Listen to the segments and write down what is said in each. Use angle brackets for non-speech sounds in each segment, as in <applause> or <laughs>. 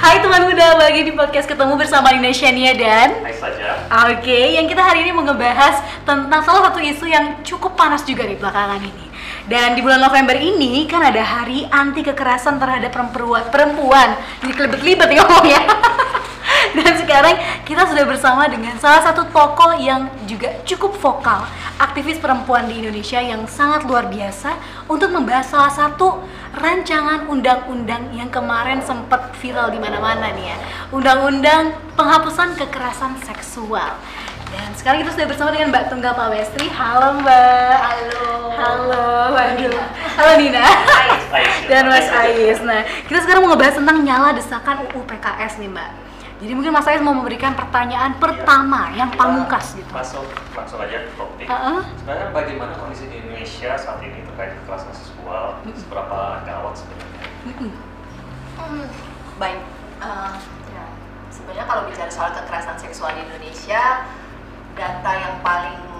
Hai teman muda, bagi di podcast ketemu bersama Nina Shania dan Hai saja. Oke, yang kita hari ini mau ngebahas tentang salah satu isu yang cukup panas juga di belakangan ini. Dan di bulan November ini kan ada hari anti kekerasan terhadap perempuan. Perempuan, ini kelibet-libet nih ngomongnya. <laughs> Dan sekarang kita sudah bersama dengan salah satu tokoh yang juga cukup vokal, aktivis perempuan di Indonesia yang sangat luar biasa untuk membahas salah satu rancangan undang-undang yang kemarin sempat viral di mana-mana nih ya. Undang-undang penghapusan kekerasan seksual. Dan sekarang kita sudah bersama dengan Mbak Tunggal Pawestri. Halo Mbak. Halo. Halo, waduh. Halo Nina. Ais. Dan Mas Ais. Ais. Nah, kita sekarang mau ngebahas tentang nyala desakan UU PKS nih Mbak. Jadi mungkin Mas Ais mau memberikan pertanyaan pertama yang Kita pamungkas gitu. Masuk langsung aja ke topik. Heeh. Sebenarnya bagaimana kondisi di Indonesia saat ini terkait kekerasan seksual? Seberapa gawat sebenarnya? Mm-mm. Hmm, baik. Eh, ya, sebenarnya kalau bicara soal kekerasan seksual di Indonesia, data yang paling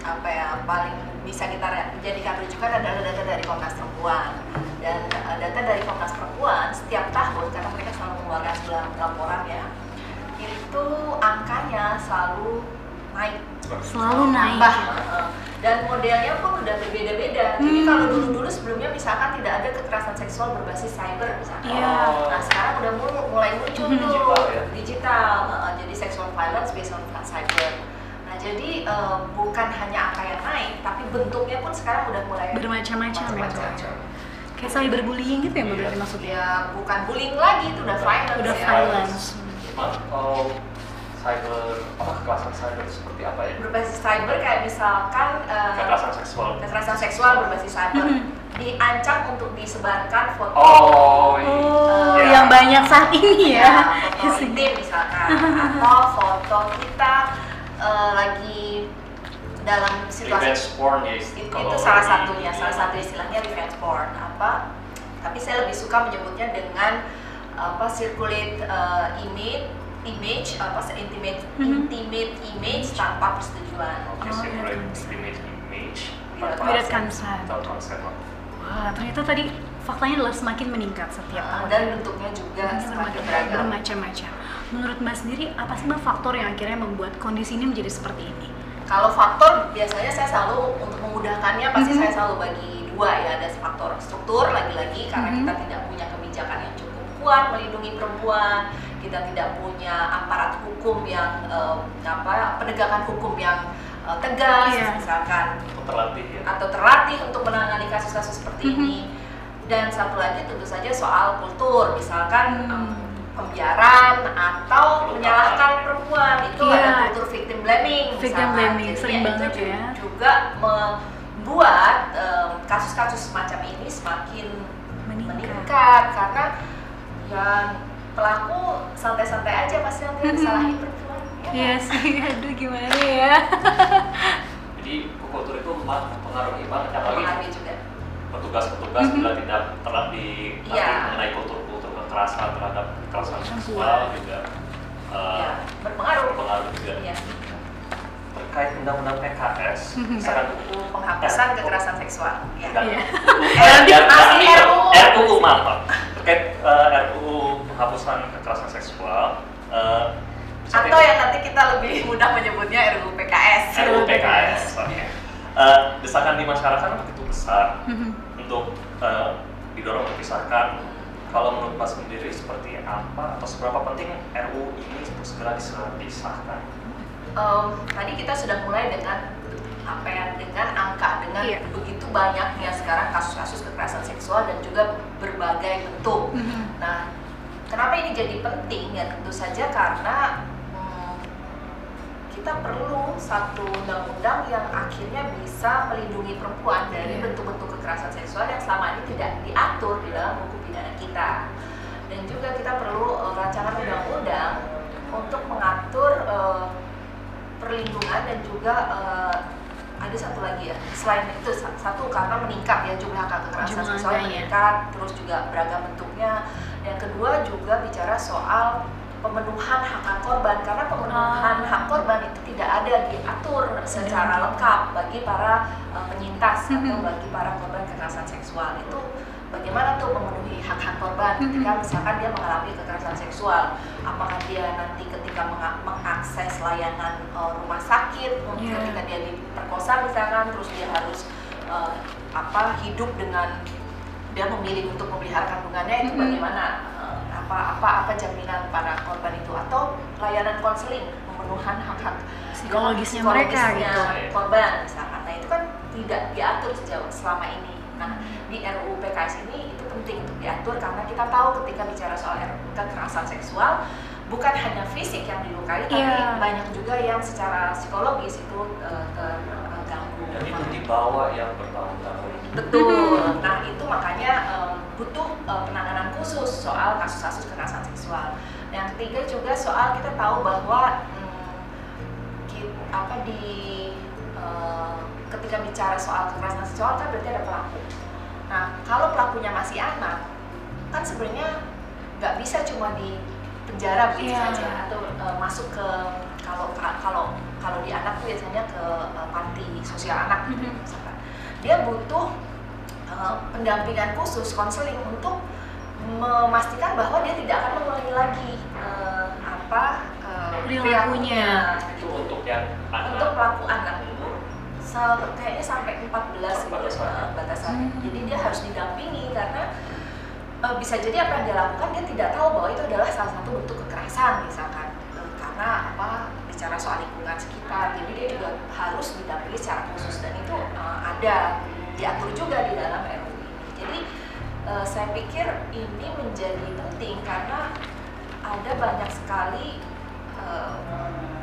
apa ya paling bisa kita jadikan rujukan adalah data dari Komnas Perempuan dan eh, data dari Komnas Perempuan setiap tahun karena mereka selalu mengeluarkan sebuah laporan ya itu angkanya selalu naik Selalu naik. Nambah, heeh. dan modelnya pun udah berbeda-beda. Jadi Hmm. kalau dulu-dulu sebelumnya misalkan tidak ada kekerasan seksual berbasis cyber misalkan. Iya. Nah sekarang udah mul- mulai muncul tuh Digital ya? digital, heeh. jadi sexual violence based on cyber. Nah jadi eh, bukan hanya angka yang naik, tapi bentuknya pun sekarang udah mulai Bermacam-macam ya. macam-macam. Kayak cyberbullying gitu ya Mbak Iya. berarti maksudnya. Ya bukan bullying lagi, itu udah violence Udah ya. violence. Kalau cyber apa kekerasan cyber seperti apa ya? Berbasis cyber kayak misalkan eh, Kekerasan seksual. kekerasan seksual berbasis cyber Mhm. diancam untuk disebarkan foto Oh, Oh, iya. yang banyak saat ini ya. ya, foto <laughs> intim misalkan <laughs> atau foto kita eh, lagi dalam situasi Revenge porn ya. itu, itu salah satunya salah satu istilahnya revenge porn apa tapi saya lebih suka menyebutnya dengan apa circulate eh, image image apa intimate Mhm. intimate image tanpa persetujuan Oke, Oh, separate iya. intimate image. Tanpa consent. Without consent. Wah, ternyata tadi faktanya adalah semakin meningkat setiap Ah, tahun. dan bentuknya juga semakin beragam bermacam-macam. Menurut Mbak sendiri, apa sih Mbak faktor yang akhirnya membuat kondisi ini menjadi seperti ini? Kalau faktor biasanya saya selalu untuk memudahkannya pasti Mhm. saya selalu bagi dua ya ada faktor struktur lagi-lagi karena Mhm. kita tidak punya kebijakan yang kuat melindungi perempuan, kita tidak punya aparat hukum yang eh, apa penegakan hukum yang eh, tegas Iya. misalkan Atau terlatih ya. atau terlatih untuk menangani kasus-kasus seperti Mhm. ini. Dan satu lagi tentu saja soal kultur misalkan Hmm. em, pembiaran atau menyalahkan perempuan itu Iya. ada kultur victim blaming Victim misalkan. blaming, Jadi sering itu banget ju- ya. juga membuat em, kasus-kasus semacam ini semakin Meningkat. meningkat karena ya pelaku santai-santai aja pasti nanti yang disalahin perempuan ya Iya kan? sih, <laughs> aduh gimana ya? <laughs> Jadi kultur itu mempengaruhi banget apalagi Mempengaruhi juga petugas-petugas Mhm. bila tidak telah di Iya. mengenai kultur-kultur kekerasan terhadap kekerasan seksual juga uh, ya berpengaruh berpengaruh juga ya terkait undang-undang PKS Mhm. misalkan RUU penghapusan kekerasan seksual ya. Iya. <laughs> Eh, Masih biar- RUU. RUU maaf. Terkait uh, RUU penghapusan kekerasan seksual uh, Atau yang nanti kita lebih mudah menyebutnya RUU PKS. RUU PKS <laughs> oke. Uh, desakan di masyarakat begitu besar Mhm. untuk uh, didorong untuk disahkan kalau menurut Pak sendiri seperti apa atau seberapa penting RUU ini untuk segera disah- disahkan? Em, tadi kita sudah mulai dengan apa ya dengan angka dengan Iya. begitu banyaknya sekarang kasus-kasus kekerasan seksual dan juga berbagai bentuk. Mhm. Nah, kenapa ini jadi penting? Ya tentu saja karena hmm, kita perlu satu undang-undang yang akhirnya bisa melindungi perempuan dari Iya. bentuk-bentuk kekerasan seksual yang selama ini tidak diatur di dalam hukum pidana kita. Dan juga kita perlu eh, rancangan undang-undang untuk mengatur eh, perlindungan dan juga eh, ada satu lagi ya selain itu sa- satu karena meningkat ya jumlah angka kekerasan seksual angkanya. meningkat terus juga beragam bentuknya yang kedua juga bicara soal pemenuhan hak hak korban. Karena pemenuhan Ah. hak korban itu tidak ada diatur secara lengkap bagi para uh, penyintas atau bagi para korban kekerasan seksual. Itu bagaimana tuh memenuhi hak-hak korban ketika misalkan dia mengalami kekerasan seksual? Apakah dia nanti ketika menga- mengakses layanan uh, rumah sakit Yeah. ketika dia diperkosa misalkan terus dia harus uh, apa hidup dengan dia memilih untuk memelihara kandungannya itu bagaimana apa apa apa jaminan para korban itu atau layanan konseling pemenuhan hak-hak Psikologisnya mereka psikologisnya gitu. korban misalkan nah itu kan tidak diatur sejauh selama ini nah di RUU PKS ini itu penting untuk diatur karena kita tahu ketika bicara soal RUU kekerasan seksual bukan hanya fisik yang dilukai tapi Iya. banyak juga yang secara psikologis itu uh, terganggu Dan itu dibawa yang bertahun-tahun. Betul. Nah itu makanya em, butuh eh, penanganan khusus soal kasus-kasus kekerasan seksual. Yang ketiga juga soal kita tahu bahwa mm, ki- apa di eh, ketika bicara soal kekerasan seksual kan berarti ada pelaku. Nah kalau pelakunya masih anak kan sebenarnya nggak bisa cuma di penjara begitu Iya. saja atau eh, masuk ke kalau kalau kalau di anak tuh biasanya ke eh, panti sosial anak gitu Mhm. misalkan dia butuh uh, pendampingan khusus konseling untuk memastikan bahwa dia tidak akan mengulangi lagi uh, apa uh, Perilakunya. Itu untuk yang untuk anak. pelaku anak Sa- kayaknya sampai 14 gitu, Batasannya. uh, batasan. Hmm. Jadi dia harus didampingi karena uh, bisa jadi apa yang dia lakukan dia tidak tahu bahwa itu adalah salah satu bentuk kekerasan misalkan Uh, karena apa bicara soal lingkungan sekitar jadi dia juga harus didampingi secara khusus dan itu uh, ada diatur juga di dalam RUU ini jadi uh, saya pikir ini menjadi penting karena ada banyak sekali uh,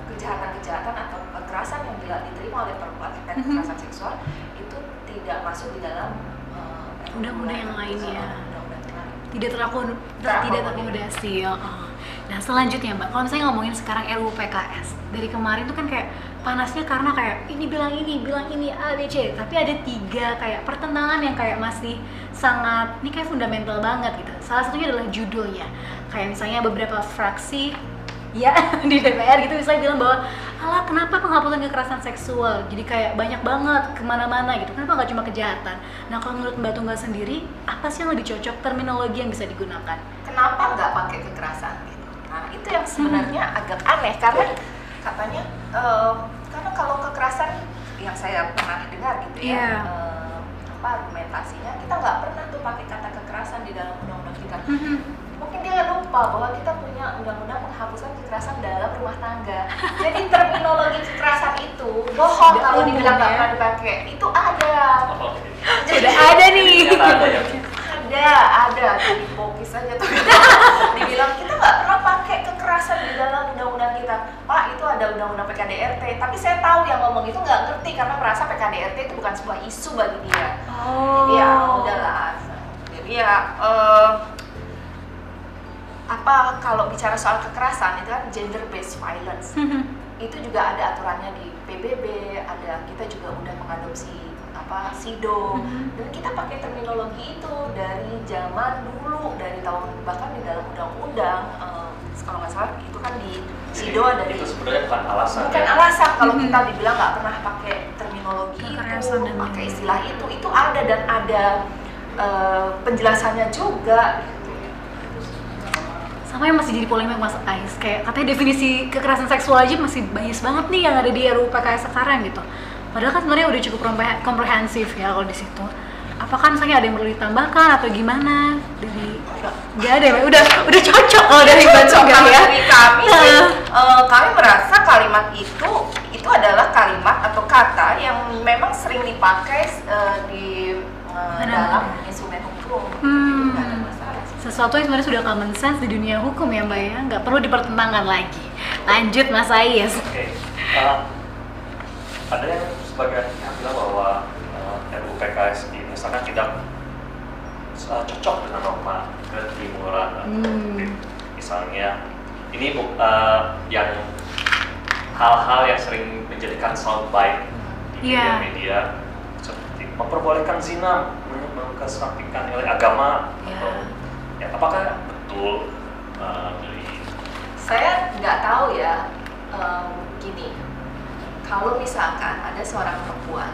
kejahatan-kejahatan atau kekerasan yang bila diterima oleh perempuan terkait Mhm. kekerasan seksual itu tidak masuk di dalam uh, RUU Undang-undang yang lainnya. undang-undang yang lain. tidak tidak terakomodasi ya. Oh. Nah selanjutnya mbak, kalau misalnya ngomongin sekarang RUU PKS dari kemarin tuh kan kayak panasnya karena kayak ini bilang ini bilang ini A B C, tapi ada tiga kayak pertentangan yang kayak masih sangat ini kayak fundamental banget gitu. Salah satunya adalah judulnya, kayak misalnya beberapa fraksi ya <laughs> di DPR gitu misalnya bilang bahwa alah kenapa penghapusan kekerasan seksual? Jadi kayak banyak banget ke mana-mana gitu. Kenapa nggak cuma kejahatan? Nah kalau menurut mbak Tunggal sendiri apa sih yang lebih cocok terminologi yang bisa digunakan? Kenapa nggak pakai kekerasan gitu itu yang sebenarnya agak aneh karena katanya eh, karena kalau kekerasan yang saya pernah dengar gitu ya Iya. eh, apa argumentasinya kita nggak pernah tuh pakai kata kekerasan di dalam undang-undang kita. Mungkin dia lupa bahwa kita punya undang-undang penghapusan kekerasan dalam rumah tangga. Jadi terminologi kekerasan itu bohong Sudah kalau dibilang nggak ya. pernah dipakai itu ada. Oh, oke. sudah ada nih. Ada ada. Ada di pokis aja tuh kekerasan di dalam undang-undang kita. Pak itu ada undang-undang PKDRT tapi saya tahu yang ngomong itu nggak ngerti karena merasa PKDRT itu bukan sebuah isu bagi dia. Oh jadi ya udahlah. Jadi ya eh, apa kalau bicara soal kekerasan itu kan gender based violence. <laughs> Itu juga ada aturannya di PBB, ada kita juga udah mengadopsi apa SIDO. Mhm. dan kita pakai terminologi itu dari zaman dulu dari tahun bahkan di dalam undang-undang eh, kalau nggak salah itu kan di SIDO ada itu sebenarnya bukan alasan bukan ya. alasan kalau Mhm. kita dibilang nggak pernah pakai terminologi itu Kekerasan dan pakai istilah itu itu ada dan ada eh, penjelasannya juga sama yang masih jadi polemik mas Ais kayak katanya definisi kekerasan seksual aja masih bias banget nih yang ada di RUU PKS sekarang gitu padahal kan sebenarnya udah cukup kompreh- komprehensif ya kalau di situ apakah misalnya ada yang perlu ditambahkan atau gimana dari nggak ada ya udah udah cocok kalau dari Cocok kalau ya dari kami sih, Nah. eh, kami merasa kalimat itu itu adalah kalimat atau kata yang memang sering dipakai eh, di Mana? dalam instrumen hukum. Hmm. Nggak ada masalah. sih. sesuatu yang sebenarnya sudah common sense di dunia hukum ya mbak ya nggak perlu dipertentangkan lagi lanjut mas Ais Oke. Uh, ada yang sebagian yang bilang bahwa uh, RUU PKS ini misalkan tidak uh, cocok dengan norma ketimuran Hmm. misalnya ini uh, yang hal-hal yang sering menjadikan soundbite di Iya. media-media seperti memperbolehkan zina men- mengesampingkan nilai agama Iya. atau ya apakah betul uh, dari Saya nggak tahu ya em, gini. Kalau misalkan ada seorang perempuan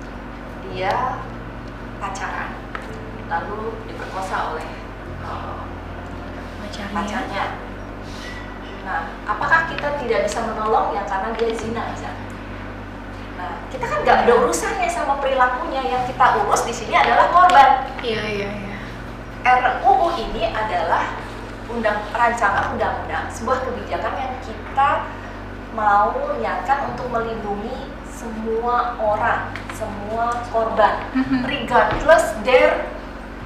<laughs> dia pacaran lalu diperkosa oleh uh, Pacarnya. pacarnya. Nah, apakah kita tidak bisa menolong ya karena dia zina misalnya? Nah, kita kan nggak ada urusannya sama perilakunya. Yang kita urus di sini adalah korban. Iya, iya, iya. RUU ini adalah undang rancangan undang-undang sebuah kebijakan yang kita mau niatkan untuk melindungi semua orang, semua korban, Mhm. regardless their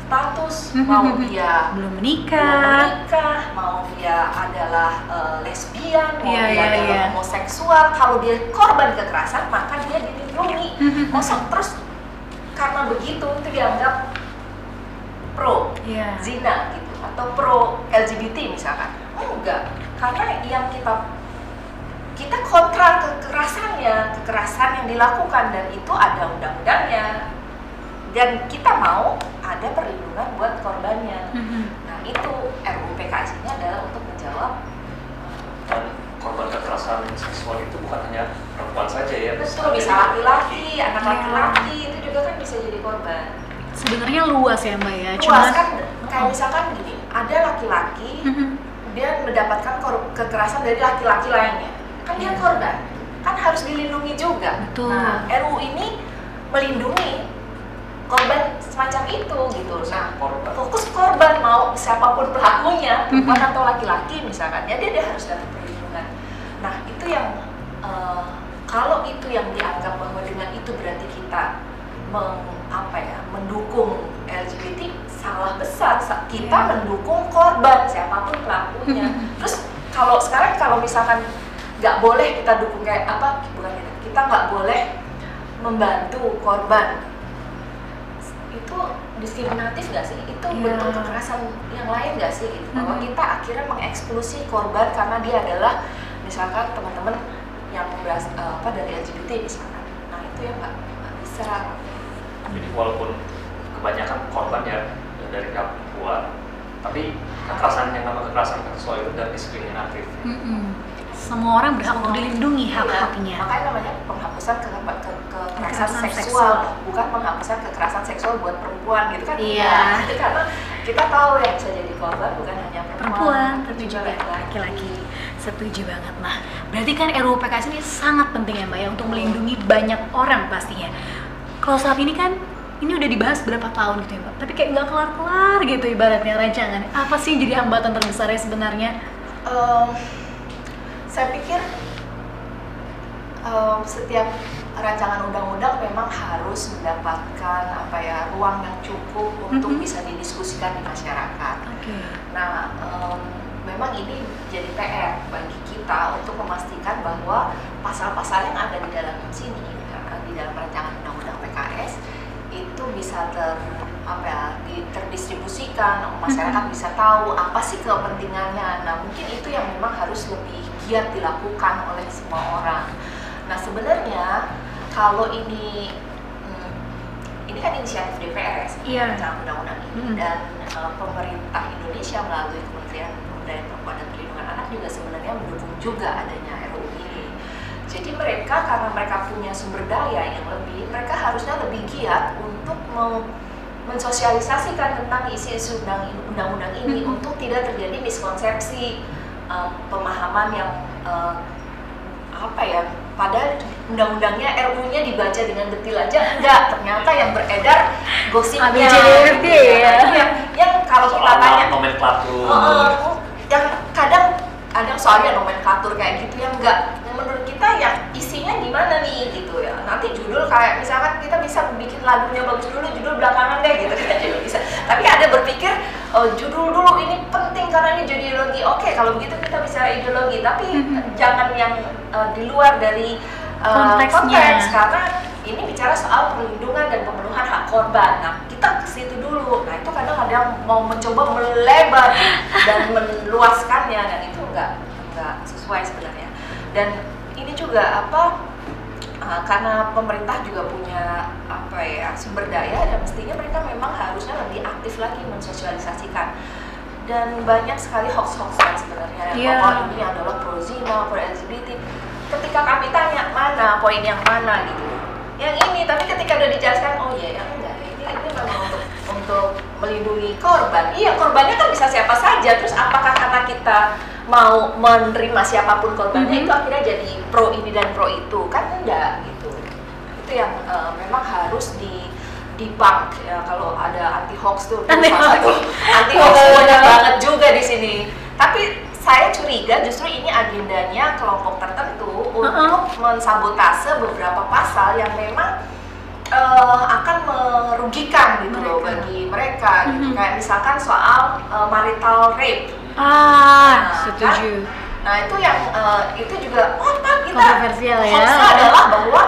status, Mhm. mau dia Belum belum menikah. menikah, mau dia adalah eh, lesbian, mau Iya, dia iya, adalah iya. homoseksual, kalau dia korban kekerasan maka dia dilindungi. Mhm. Masa terus karena begitu itu dianggap pro Iya. zina gitu atau pro LGBT misalkan enggak karena yang kita kita kontra kekerasannya kekerasan yang dilakukan dan itu ada undang-undangnya dan kita mau ada perlindungan buat korbannya Mhm. nah itu RUU PKS ini adalah untuk menjawab dan korban kekerasan seksual itu bukan hanya perempuan saja ya betul bisa laki-laki anak Iya. laki-laki itu juga kan bisa jadi korban Sebenarnya luas ya Mbak ya. luas Cuman kan kayak misalkan gini ada laki-laki Mhm. dia mendapatkan kekerasan dari laki-laki lainnya dia korban kan harus dilindungi juga Betul. nah RU ini melindungi korban semacam itu gitu nah korban fokus korban mau siapa pun pelakunya <laughs> perempuan Mhm. atau laki-laki misalkan ya dia, dia harus dapat perlindungan nah itu yang eh, kalau itu yang dianggap bahwa dengan itu berarti kita meng, apa ya mendukung LGBT salah besar Sa- kita Iya. mendukung korban siapa pun pelakunya <laughs> terus kalau sekarang kalau misalkan nggak boleh kita dukung kayak apa bukan kita kita nggak boleh membantu korban. Itu diskriminatif nggak sih? Itu Iya. bentuk kekerasan yang lain nggak sih? Gitu. Bahwa kita akhirnya mengeksklusi korban karena dia adalah misalkan teman-teman yang beras, eh, apa dari LGBT misalkan. Nah itu yang nggak bisa. Jadi walaupun kebanyakan korban ya dari pihak perempuan tapi kekerasan yang nama kekerasan seksual itu dan diskriminatif. Mhm. Semua orang berhak untuk dilindungi Iya, hak-haknya. makanya namanya penghapusan ke, ke, ke- kekerasan Kekerasan seksual, seksual. bukan penghapusan kekerasan seksual buat perempuan gitu kan? Iya. Nah, karena kita tahu yang bisa jadi korban bukan hanya perempuan, perempuan tapi juga laki-laki. setuju banget nah berarti kan RUU PKS ini sangat penting ya mbak ya untuk melindungi banyak orang pastinya. Kalau saat ini kan ini udah dibahas berapa tahun gitu ya mbak? Tapi kayak nggak kelar-kelar gitu ibaratnya rancangan. Apa sih jadi hambatan terbesarnya sebenarnya? Em, saya pikir em, setiap rancangan undang-undang memang harus mendapatkan apa ya ruang yang cukup untuk Mhm. bisa didiskusikan di masyarakat. oke Nah, em, memang ini jadi PR bagi kita untuk memastikan bahwa pasal-pasal yang ada di dalam sini, di dalam rancangan undang-undang PKS itu bisa ter apa ya, di- terdistribusikan, masyarakat Mhm. bisa tahu apa sih kepentingannya. Nah, mungkin itu yang memang harus lebih giat dilakukan oleh semua orang. Nah, sebenarnya kalau ini hmm, ini kan inisiatif DPR ya, Iya. rancangan undang-undang ini Mhm. dan uh, pemerintah Indonesia melalui Kementerian Pemberdayaan Perempuan dan Perlindungan Anak juga sebenarnya mendukung juga adanya RUU ini. Jadi mereka karena mereka punya sumber daya yang lebih, mereka harusnya lebih giat untuk mau mensosialisasikan tentang isi-isi undang- undang-undang ini Mhm. untuk tidak terjadi miskonsepsi uh, pemahaman yang uh, apa ya padahal undang-undangnya RU-nya dibaca dengan detil aja enggak. Ternyata yang beredar gosipnya. ABCDFG ya. yang, yang kalau kita tanya nomenklatur? Oh, yang kadang ada soalnya nomenklatur kayak gitu yang enggak. Menurut kita yang isinya gimana nih gitu ya. Nanti judul kayak misalkan kita bisa bikin lagunya bagus dulu judul belakangan deh gitu. Kan juga <laughs> bisa. Tapi ada berpikir oh, judul dulu ini penting karena ini jadi ideologi oke kalau begitu kita bicara ideologi tapi Mhm. jangan yang uh, di luar dari uh, konteks karena ini bicara soal perlindungan dan pemenuhan hak korban. Nah, kita ke situ dulu. Nah, itu kadang-kadang mau mencoba melebar dan <laughs> meluaskannya dan itu enggak enggak sesuai sebenarnya. Dan ini juga apa uh, karena pemerintah juga punya apa ya sumber daya dan mestinya mereka memang harusnya lebih aktif lagi mensosialisasikan dan banyak sekali hoax-hoaxan sebenarnya Iya. bahwa ini adalah pro zina, pro LGBT. Ketika kami tanya mana poin yang mana gitu, yang ini. Tapi ketika udah dijelaskan, oh iya, yang enggak. Ini ini memang untuk untuk melindungi korban. Iya, korbannya kan bisa siapa saja. Terus apakah karena kita mau menerima siapa pun korbannya Mhm. itu akhirnya jadi pro ini dan pro itu kan enggak gitu. Itu yang eh, memang harus di debunk ya kalau ada anti hoax tuh Anti hoax. anti hoax banyak banget juga di sini. Tapi saya curiga justru ini agendanya kelompok tertentu untuk mensabotase beberapa pasal yang memang eh, akan merugikan gitu loh Mereka. bagi mereka gitu. Mhm. Kayak misalkan soal eh, marital rape. Ah, Nah, setuju. Nah, itu yang eh, itu juga oh tak kita Kontroversial ya. adalah bahwa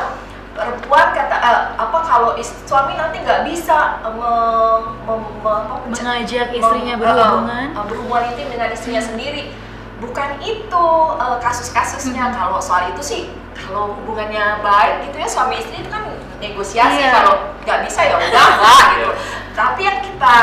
perempuan kata eh, apa kalau is- suami nanti nggak bisa eh, me- me- me- mence- Mengajak istrinya mem- berhubungan. eh, eh, berhubungan intim dengan istrinya sendiri bukan itu eh, kasus-kasusnya Mhm. kalau soal itu sih kalau hubungannya baik gitu ya suami istri itu kan negosiasi Iya. kalau nggak bisa ya udah lah <laughs> gitu tapi yang kita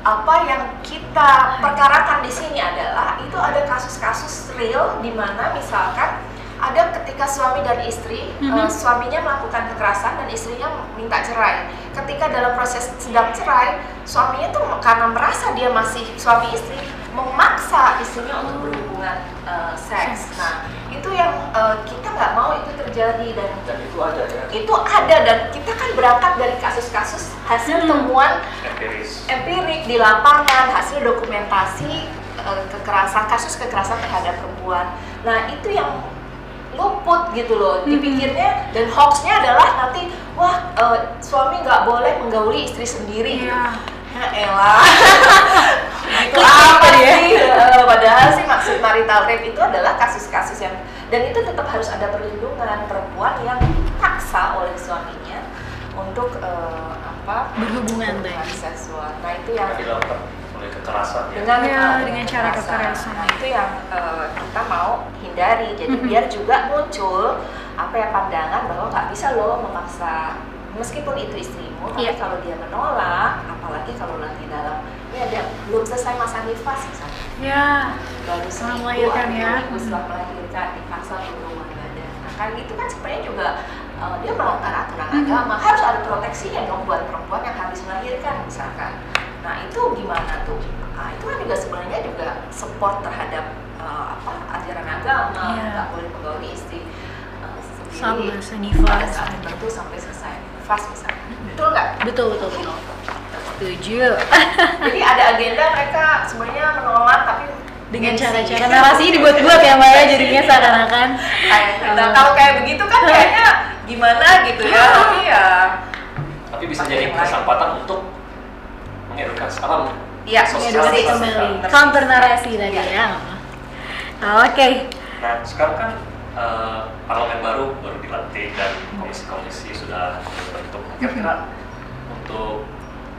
apa yang kita perkarakan di sini adalah itu ada kasus-kasus real di mana misalkan ada ketika suami dan istri eh, suaminya melakukan kekerasan dan istrinya minta cerai. Ketika dalam proses sedang cerai, suaminya tuh karena merasa dia masih suami istri memaksa istrinya untuk berhubungan seks. Seks. Nah, itu yang eh, kita nggak mau itu terjadi dan Dan itu ada ya, itu ada dan kita kan berangkat dari kasus-kasus hasil Hmm. temuan empiris. empirik di lapangan, hasil dokumentasi eh, kekerasan kasus kekerasan terhadap perempuan. Nah itu yang luput gitu loh Mhm. dipikirnya dan hoaxnya adalah nanti wah eh, suami nggak boleh menggauli istri sendiri gitu. Ya elah. itu apa ya. sih? Eh, padahal sih maksud marital rape itu adalah kasus-kasus yang dan itu tetap harus ada perlindungan perempuan yang dipaksa oleh suaminya untuk eh, apa? Berhubungan seksual. Nah, itu yang oleh kekerasan ya. dengan Ya, eh, dengan cara kekerasan. Nah, itu yang eh, kita mau hindari. Jadi biar juga muncul apa ya pandangan bahwa nggak bisa loh memaksa meskipun itu istrimu, tapi Iya. kalau dia menolak, apalagi kalau nanti dalam ini ada belum selesai masa nifas misalnya, Ya. baru Setelah seminggu melahirkan ya. minggu setelah melahirkan dipaksa berhubungan badan. Nah, kan itu kan sebenarnya juga eh, dia melanggar aturan Mhm. agama, harus ada proteksinya dong buat perempuan yang habis melahirkan misalkan. Nah itu gimana tuh? Nah, itu kan juga sebenarnya juga support terhadap eh, apa ajaran agama, Iya. nggak boleh menggauli istri eh, sendiri Sama pada senifas. saat tertentu sampai selesai nifas misalnya. Betul nggak? Betul, betul, betul. Setuju. <laughs> Jadi ada agenda mereka sebenarnya menolak tapi Dengan cara-cara narasinya dibuat-buat ya Mbak ya jadinya seakan-akan nah, kalau kayak begitu kan kayaknya gimana gitu ya tapi ya Tapi bisa jadi kesempatan untuk mengedukasi apa? Iya, edukasi sosialisasi. kembali. Counter narasi tadi ya. Oke. Nah, sekarang kan eh, parlemen baru baru dilantik dan komisi-komisi sudah terbentuk. Kira-kira untuk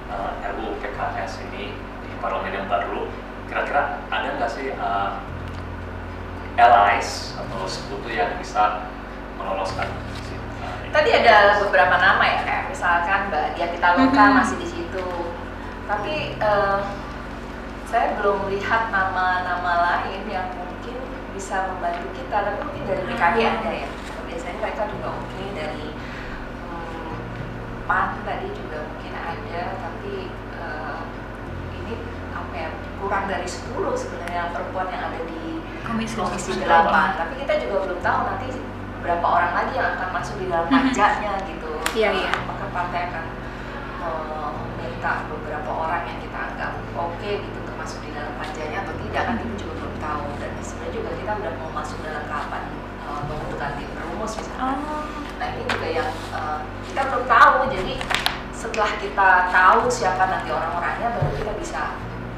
eh, RUU PKS ini di parlemen yang baru, kira-kira ada nggak sih eh, allies atau sekutu yang bisa meloloskan? Tadi ada beberapa nama ya, kayak misalkan Mbak Dia Pitaloka Mhm. masih di situ. Tapi eh, saya belum lihat nama-nama lain yang mungkin bisa membantu kita. Tapi mungkin dari PKB Hmm. ada ya. Biasanya mereka juga mungkin dari hmm, PAN tadi juga mungkin ada. Tapi eh, ini apa ya kurang dari 10 sebenarnya perempuan yang ada di Komisi komisi Komisi 8 tapi kita juga belum tahu nanti berapa orang lagi yang akan masuk di dalam <laughs> panjanya gitu Iya, iya. apakah partai akan eh, meminta beberapa orang yang kita anggap oke gitu untuk masuk di dalam panjanya atau tidak kan kita juga tahu. Dan sebenarnya juga kita udah mau masuk dalam tahapan eh, pembentukan tim perumus misalnya. Oh. nah ini juga yang eh, kita belum tahu. Jadi setelah kita tahu siapa nanti orang-orangnya baru kita bisa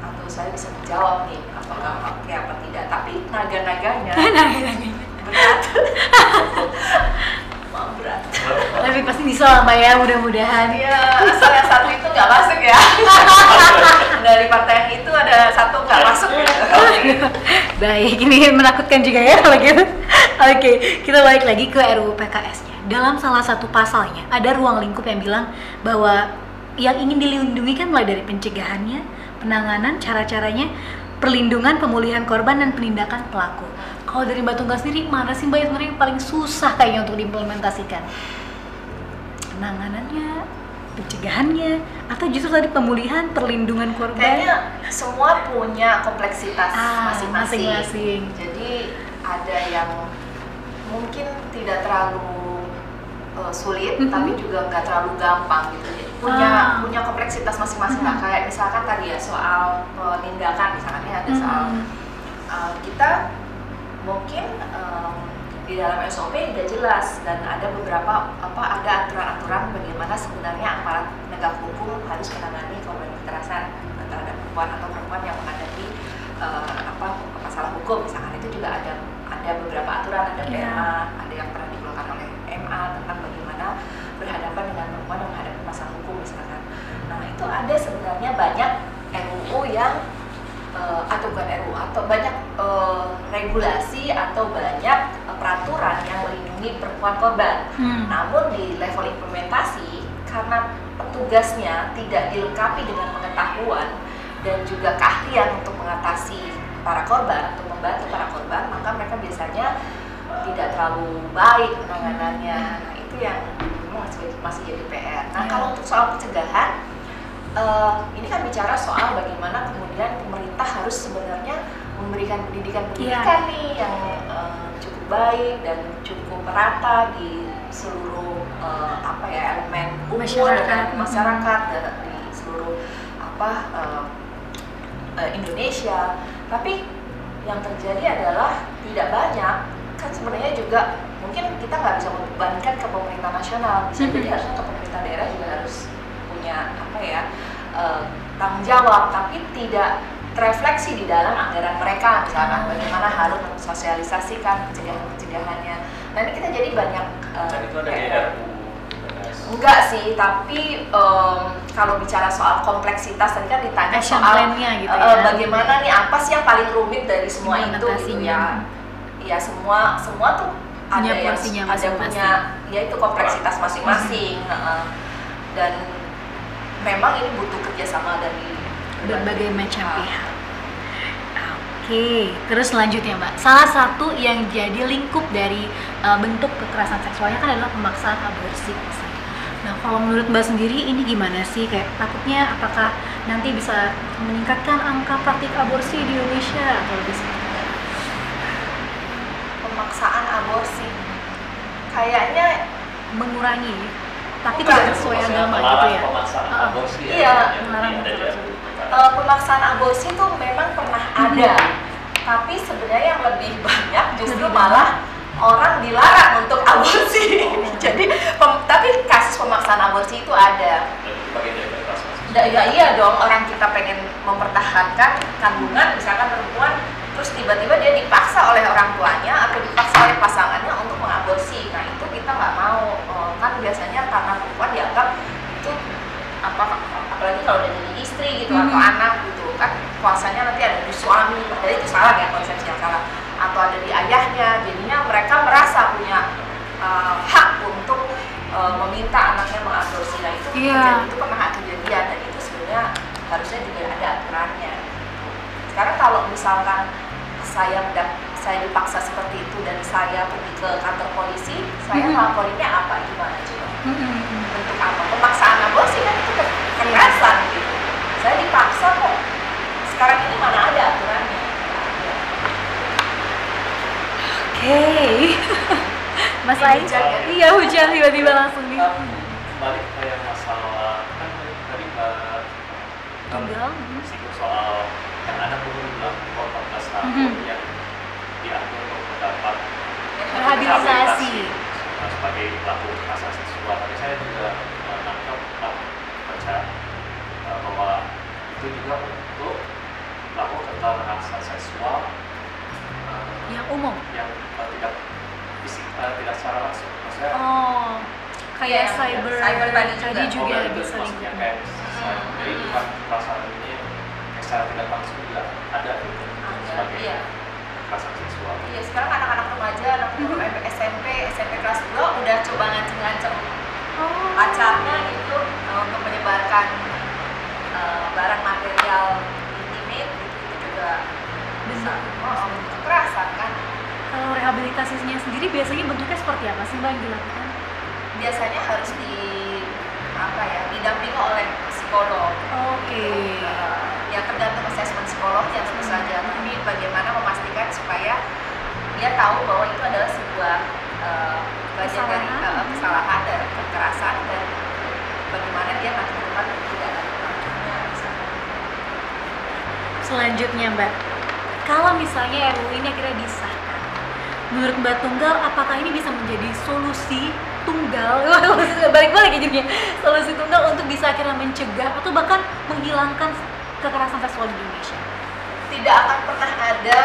atau saya bisa menjawab nih apakah oke apa tidak. Tapi naga-naganya. <laughs> Berat. <laughs> Berat. Tapi pasti bisa lah Mbak ya mudah-mudahan. Iya, asal yang satu itu nggak masuk ya. <laughs> Dari partai yang itu ada satu nggak masuk gitu. Baik, ini menakutkan juga ya kalau gitu. Oke, kita balik lagi ke RUU PKS-nya. Dalam salah satu pasalnya ada ruang lingkup yang bilang bahwa yang ingin dilindungi kan mulai dari pencegahannya, penanganan, cara-caranya, perlindungan, pemulihan korban dan penindakan pelaku. Kalau dari Mbak Tunggal sendiri, mana sih Mbak yang paling susah kayaknya untuk diimplementasikan? Penanganannya, pencegahannya atau justru tadi pemulihan perlindungan korban? Kayaknya semua punya kompleksitas Ah, masing-masing. masing-masing. Jadi ada yang mungkin tidak terlalu uh, sulit, Mhm. tapi juga nggak terlalu gampang gitu. Jadi punya Ah. punya kompleksitas masing-masing lah. Mhm. Kayak misalkan tadi ya soal penindakan, misalkan ya ada soal Hmm. uh, kita mungkin di dalam SOP udah jelas. Dan ada beberapa apa ada aturan-aturan bagaimana sebenarnya aparat penegak hukum harus menangani korban kekerasan terhadap perempuan atau perempuan yang menghadapi uh, apa masalah hukum. Misalkan itu juga ada ada beberapa aturan ada Iya. PMA ada yang pernah dikeluarkan oleh MA tentang bagaimana berhadapan dengan perempuan yang menghadapi masalah hukum misalkan. Nah itu ada sebenarnya banyak RUU yang eh, atau bukan RUU atau banyak eh, regulasi atau banyak peraturan yang melindungi perempuan korban. Hmm. Namun di level implementasi karena petugasnya tidak dilengkapi dengan pengetahuan dan juga keahlian untuk mengatasi para korban untuk membantu para korban, maka mereka biasanya tidak terlalu baik penanganannya. Nah, itu yang masih, masih jadi PR. Nah, kalau untuk soal pencegahan eh, ini kan bicara soal bagaimana kemudian pemerintah harus sebenarnya memberikan pendidikan-pendidikan nih yang cukup baik dan cukup merata di seluruh eh, apa ya elemen umur Masyarakat. dan masyarakat dan di seluruh apa eh, eh, Indonesia. Tapi yang terjadi adalah tidak banyak kan sebenarnya juga mungkin kita nggak bisa membebankan ke pemerintah nasional bisa jadi harusnya ke pemerintah daerah juga harus punya apa ya eh, tanggung jawab tapi tidak terefleksi di dalam anggaran mereka misalkan bagaimana harus mensosialisasikan pencegahan-pencegahannya nah ini kita jadi banyak eh, Dan itu ada di. Enggak sih, tapi em, kalau bicara soal kompleksitas tadi kan ditanya Action soal gitu eh, ya. bagaimana nih apa sih yang paling rumit dari semua itu gitu ya. Ya semua semua tuh ada Punya yang porsinya ada masing-masing. punya ya itu kompleksitas masing-masing. heeh. Dan memang ini butuh kerjasama dari berbagai macam pihak. pihak. Oke, terus selanjutnya Mbak, salah satu yang jadi lingkup dari uh, bentuk kekerasan seksualnya kan adalah pemaksaan aborsi. Nah, kalau menurut Mbak sendiri ini gimana sih? Kayak takutnya apakah nanti bisa meningkatkan angka praktik aborsi di Indonesia atau lebih seperti apa? Pemaksaan aborsi kayaknya mengurangi, tapi tidak sesuai agama gitu melarang ya? Pemaksaan aborsi ya, iya, melarang ada di pemaksaan. Aborsi itu memang pernah ada, tapi sebenarnya yang lebih <laughs> banyak justru Lebih malah orang dilarang untuk <laughs> aborsi. Jadi, pem- tapi kasus pemaksaan aborsi itu ada. Dari. Da- ya iya dong, orang kita pengen mempertahankan kandungan, misalkan perempuan, terus tiba-tiba dia dipaksa oleh orang tuanya atau dipaksa oleh pasangannya untuk mengaborsi. Nah itu kita nggak mau, Eh, kan biasanya karena perempuan dianggap itu apa apalagi kalau udah jadi gitu atau Mhm. anak gitu. Kan kuasanya nanti ada di suami padahal itu salah ya konsepsi yang salah. Atau ada di ayahnya jadinya mereka merasa punya eh, hak untuk eh, meminta anaknya mengaborsi nah itu Iya. kejadian- itu pernah kejadian dan itu sebenarnya harusnya juga ada aturannya. Sekarang kalau misalkan saya saya dipaksa seperti itu dan saya pergi ke kantor polisi saya Mhm. laporinnya apa? Gimana coba? Mm-mm. bentuk apa? Pemaksaan aborsi kan itu ke- kekerasan gitu saya dipaksa kok sekarang ini mana ada aturannya Oke. <laughs> Mas Ini Ai, hujan ya? iya hujan tiba-tiba langsung di kembali ke yang masalah kan tadi mbak kan tunggal. singgung soal yang anak umur 14 tahun Mhm. yang diatur untuk mendapat Rehabilitasi. Sebagai pelaku kekerasan seksual tapi saya juga menangkap uh, baca uh, bahwa itu juga untuk pelaku kekerasan seksual uh, Yang umum. yang uh, tidak fisik uh, tidak secara langsung maksudnya Oh, kayak Iya, cyber, cyber tadi juga. tadi juga Oh, itu bisa maksudnya lingkup. kayak saya- jadi bukan perasaan ini yang secara tidak langsung juga ada gitu sebagai iya kekerasan seksual iya sekarang anak-anak remaja anak <laughs> umur SMP SMP kelas 2 udah coba ngancem-ngancem Oh. pacarnya gitu untuk menyebarkan barang material intimate gitu, itu juga bisa. Oh, bentuk kekerasan kan? Kalau rehabilitasinya sendiri biasanya bentuknya seperti apa sih Mbak yang dilakukan? biasanya harus di apa ya didampingi oleh psikolog. Oke. Eh, ya tergantung asesmen psikolognya tentu saja tapi bagaimana memastikan supaya dia tahu bahwa itu adalah sebuah eh, bagian dari Kesalahan. eh, kesalahan dan kekerasan dan bagaimana dia nanti ke depan tidak lagi melakukannya misalnya. Selanjutnya Mbak, kalau misalnya RUU ini akhirnya disahkan, menurut Mbak Tunggal apakah ini bisa menjadi solusi tunggal, <laughs> balik-balik ya jadinya, solusi tunggal untuk bisa akhirnya mencegah atau bahkan menghilangkan kekerasan seksual di Indonesia? tidak akan pernah ada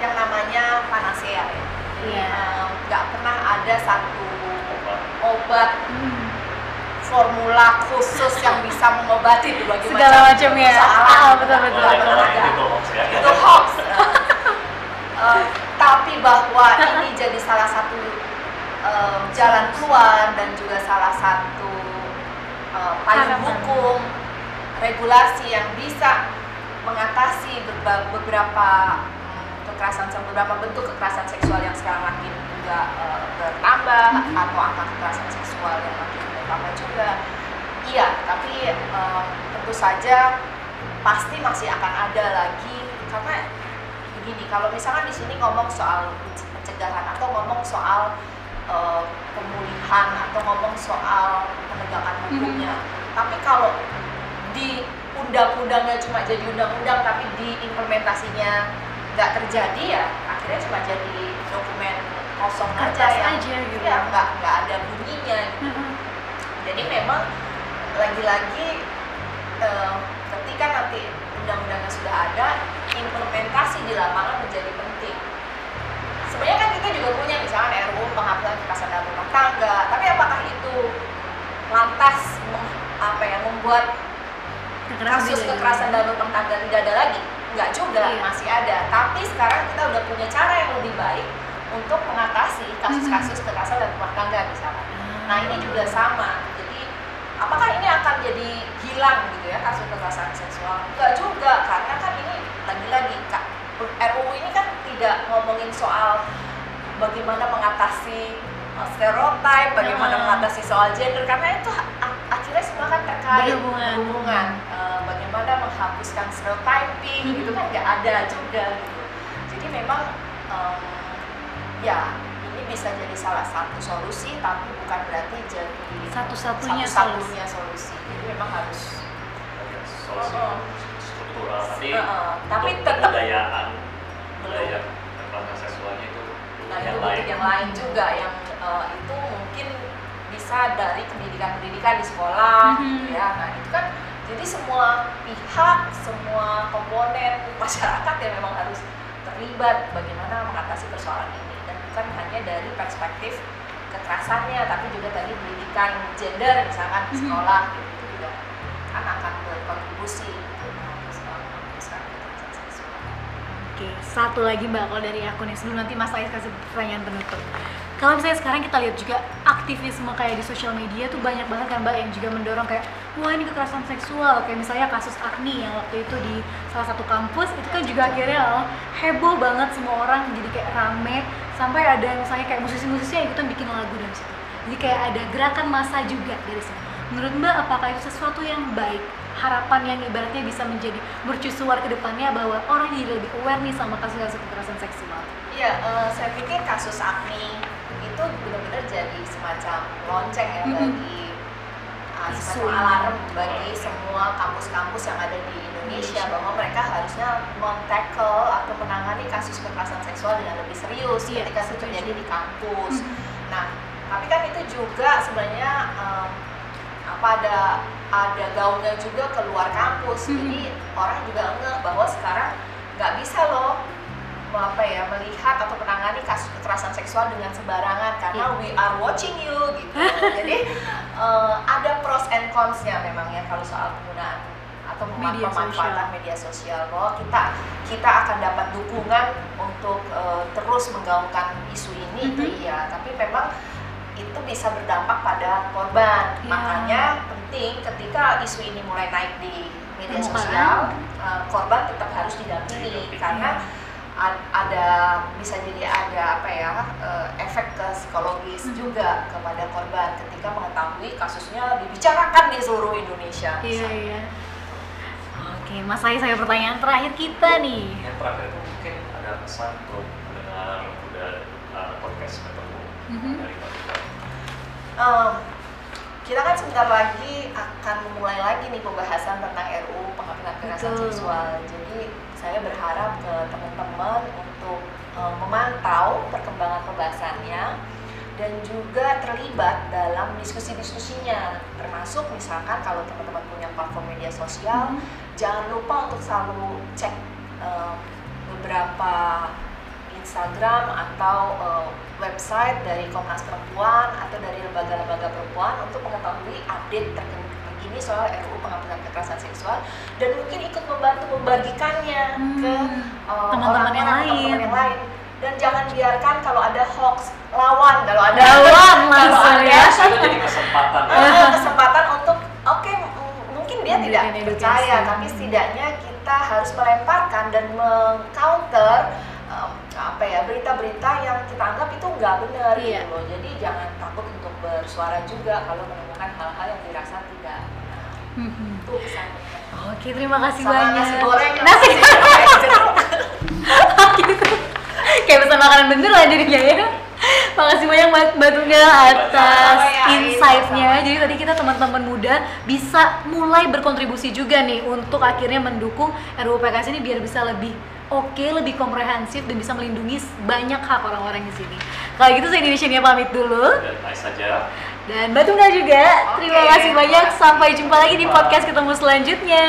yang namanya panacea ya Iya. Eh, nggak pernah ada satu Obat. obat Hmm. Formula khusus yang bisa mengobati berbagai Segala macam ya. Ah, betul, betul. Ada. itu hoax ya. itu hoax <laughs> Eh, tapi bahwa ini jadi salah satu eh, jalan keluar dan juga salah satu eh, payung hukum regulasi yang bisa mengatasi beberapa mm, kekerasan beberapa bentuk kekerasan seksual yang sekarang makin juga eh, bertambah atau angka kekerasan seksual yang makin bertambah juga. Iya tapi eh, tentu saja pasti masih akan ada lagi. Karena begini kalau misalkan di sini ngomong soal pencegahan atau ngomong soal eh, pemulihan atau ngomong soal penegakan hukumnya tapi kalau di undang-undangnya cuma jadi undang-undang tapi di implementasinya nggak terjadi ya akhirnya cuma jadi dokumen kosong aja Kertas yang aja gitu. ya nggak nggak ada bunyinya Mm-mm. Jadi memang lagi-lagi eh, ketika nanti undang-undangnya sudah ada, implementasi di lapangan menjadi penting. Sebenarnya kan kita juga punya misalkan RUU penghapusan kekerasan dalam rumah tangga, tapi apakah itu lantas apa ya membuat Kekerasan kasus kekerasan dalam rumah tangga tidak ada lagi? Enggak juga, Iya. masih ada. Tapi sekarang kita udah punya cara yang lebih baik untuk mengatasi kasus-kasus kekerasan dalam rumah tangga misalnya. Nah ini juga sama. Apakah ini akan jadi hilang gitu ya kasus kekerasan seksual? Enggak juga karena kan ini lagi-lagi Kak, RUU ini kan tidak ngomongin soal bagaimana mengatasi uh, stereotip, bagaimana Nah. mengatasi soal gender karena itu akhirnya semua kan terkait Berhubungan. berhubungan. Uh, bagaimana menghapuskan stereotyping Mhm. itu kan nggak ada juga gitu. Jadi memang um, ya bisa jadi salah satu solusi tapi bukan berarti jadi Satu-satunya satu-satunya solusi. Jadi memang harus solusi Oh, oh. struktural tapi Heeh, tapi untuk tetap kebudayaan Belum. budaya kekerasan seksualnya itu Nah, yang itu lain. yang lain juga yang eh, itu mungkin bisa dari pendidikan-pendidikan di sekolah Mhm. gitu ya. Nah, itu kan jadi semua pihak, semua komponen masyarakat yang memang harus terlibat bagaimana mengatasi persoalan ini bukan hanya dari perspektif kekerasannya tapi juga tadi pendidikan gender misalkan di Mhm. sekolah gitu itu juga kan akan berkontribusi. Oke, satu lagi Mbak kalau dari aku nih sebelum nanti Mas Ais kasih pertanyaan penutup. Kalau misalnya sekarang kita lihat juga aktivisme kayak di sosial media tuh banyak banget kan Mbak yang juga mendorong kayak wah ini kekerasan seksual kayak misalnya kasus Agni yang waktu itu di salah satu kampus itu kan juga akhirnya oh, heboh banget semua orang jadi kayak rame sampai ada misalnya kayak musisi-musisi yang ikutan bikin lagu dari situ. Jadi kayak ada gerakan massa juga dari situ. Menurut Mbak apakah itu sesuatu yang baik? Harapan yang ibaratnya bisa menjadi mercusuar ke depannya bahwa orang jadi lebih aware nih sama kasus-kasus kekerasan seksual. Iya, eh, saya pikir kasus Agni itu benar-benar jadi semacam lonceng ya Mhm. bagi uh, Isu semacam bagi semua kampus-kampus yang ada di Indonesia bahwa mereka harusnya men-tackle atau menangani kasus kekerasan seksual dengan lebih serius Iya, ketika itu terjadi di kampus. Mhm. Nah, tapi kan itu juga sebenarnya em, apa ada ada gaungnya juga keluar kampus. Mhm. Jadi orang juga ngeh bahwa sekarang nggak bisa loh apa ya melihat atau menangani kasus kekerasan seksual dengan sembarangan karena Iya. we are watching you gitu. <laughs> Jadi eh, ada pros and cons-nya memang ya kalau soal penggunaan atau Media pemanfaatan media sosial bahwa kita kita akan dapat dukungan untuk eh, terus menggaungkan isu ini itu Mhm. iya tapi memang itu bisa berdampak pada korban Ya. makanya penting ketika isu ini mulai naik di media sosial eh, korban tetap harus didampingi Didampingi. karena ad- ada bisa jadi ada apa ya efek Mhm. juga kepada korban ketika mengetahui kasusnya dibicarakan di seluruh Indonesia. Iya iya. Oke, Mas Ai saya pertanyaan terakhir kita nih. Yang terakhir itu mungkin ada pesan untuk mendengar udah uh, podcast ketemu Mhm. dari kita kan sebentar lagi akan memulai lagi nih pembahasan tentang RUU penghapusan kekerasan seksual. Jadi saya berharap ke teman-teman untuk em, memantau perkembangan pembahasannya dan juga terlibat dalam diskusi-diskusinya. Termasuk misalkan kalau teman-teman punya platform media sosial, Mhm. jangan lupa untuk selalu cek em, beberapa Instagram atau eh, website dari Komnas Perempuan atau dari lembaga-lembaga perempuan untuk mengetahui update terkini soal RUU penghapusan kekerasan seksual dan mungkin ikut membantu membagikannya ke Hmm. eh, Teman-teman yang yang lain dan jangan biarkan kalau ada hoax kalau ada kalau langsung ya. Itu jadi kesempatan ya. Eh, kesempatan untuk oke m- mungkin dia tidak edukasi. percaya tapi setidaknya kita harus melemparkan dan mengcounter em, apa ya berita-berita yang kita anggap itu nggak benar Iya. gitu loh jadi jangan takut untuk bersuara juga kalau menemukan hal-hal yang dirasa tidak itu pesannya Oke, terima kasih sama banyak. nasi goreng Nasi goreng. <laughs> Kayak pesan makanan beneran jadinya ya. Makasih banyak Mbak Mbak Tunggal atas ya, insight-nya. Jadi tadi kita teman-teman muda bisa mulai berkontribusi juga nih untuk akhirnya mendukung RUU PKS ini biar bisa lebih oke, lebih komprehensif dan bisa melindungi banyak hak orang-orang di sini. Kalau gitu saya Indonesia pamit dulu Dan saja. dan Mbak Tunggal juga. Terima kasih banyak. Sampai jumpa lagi di podcast ketemu selanjutnya.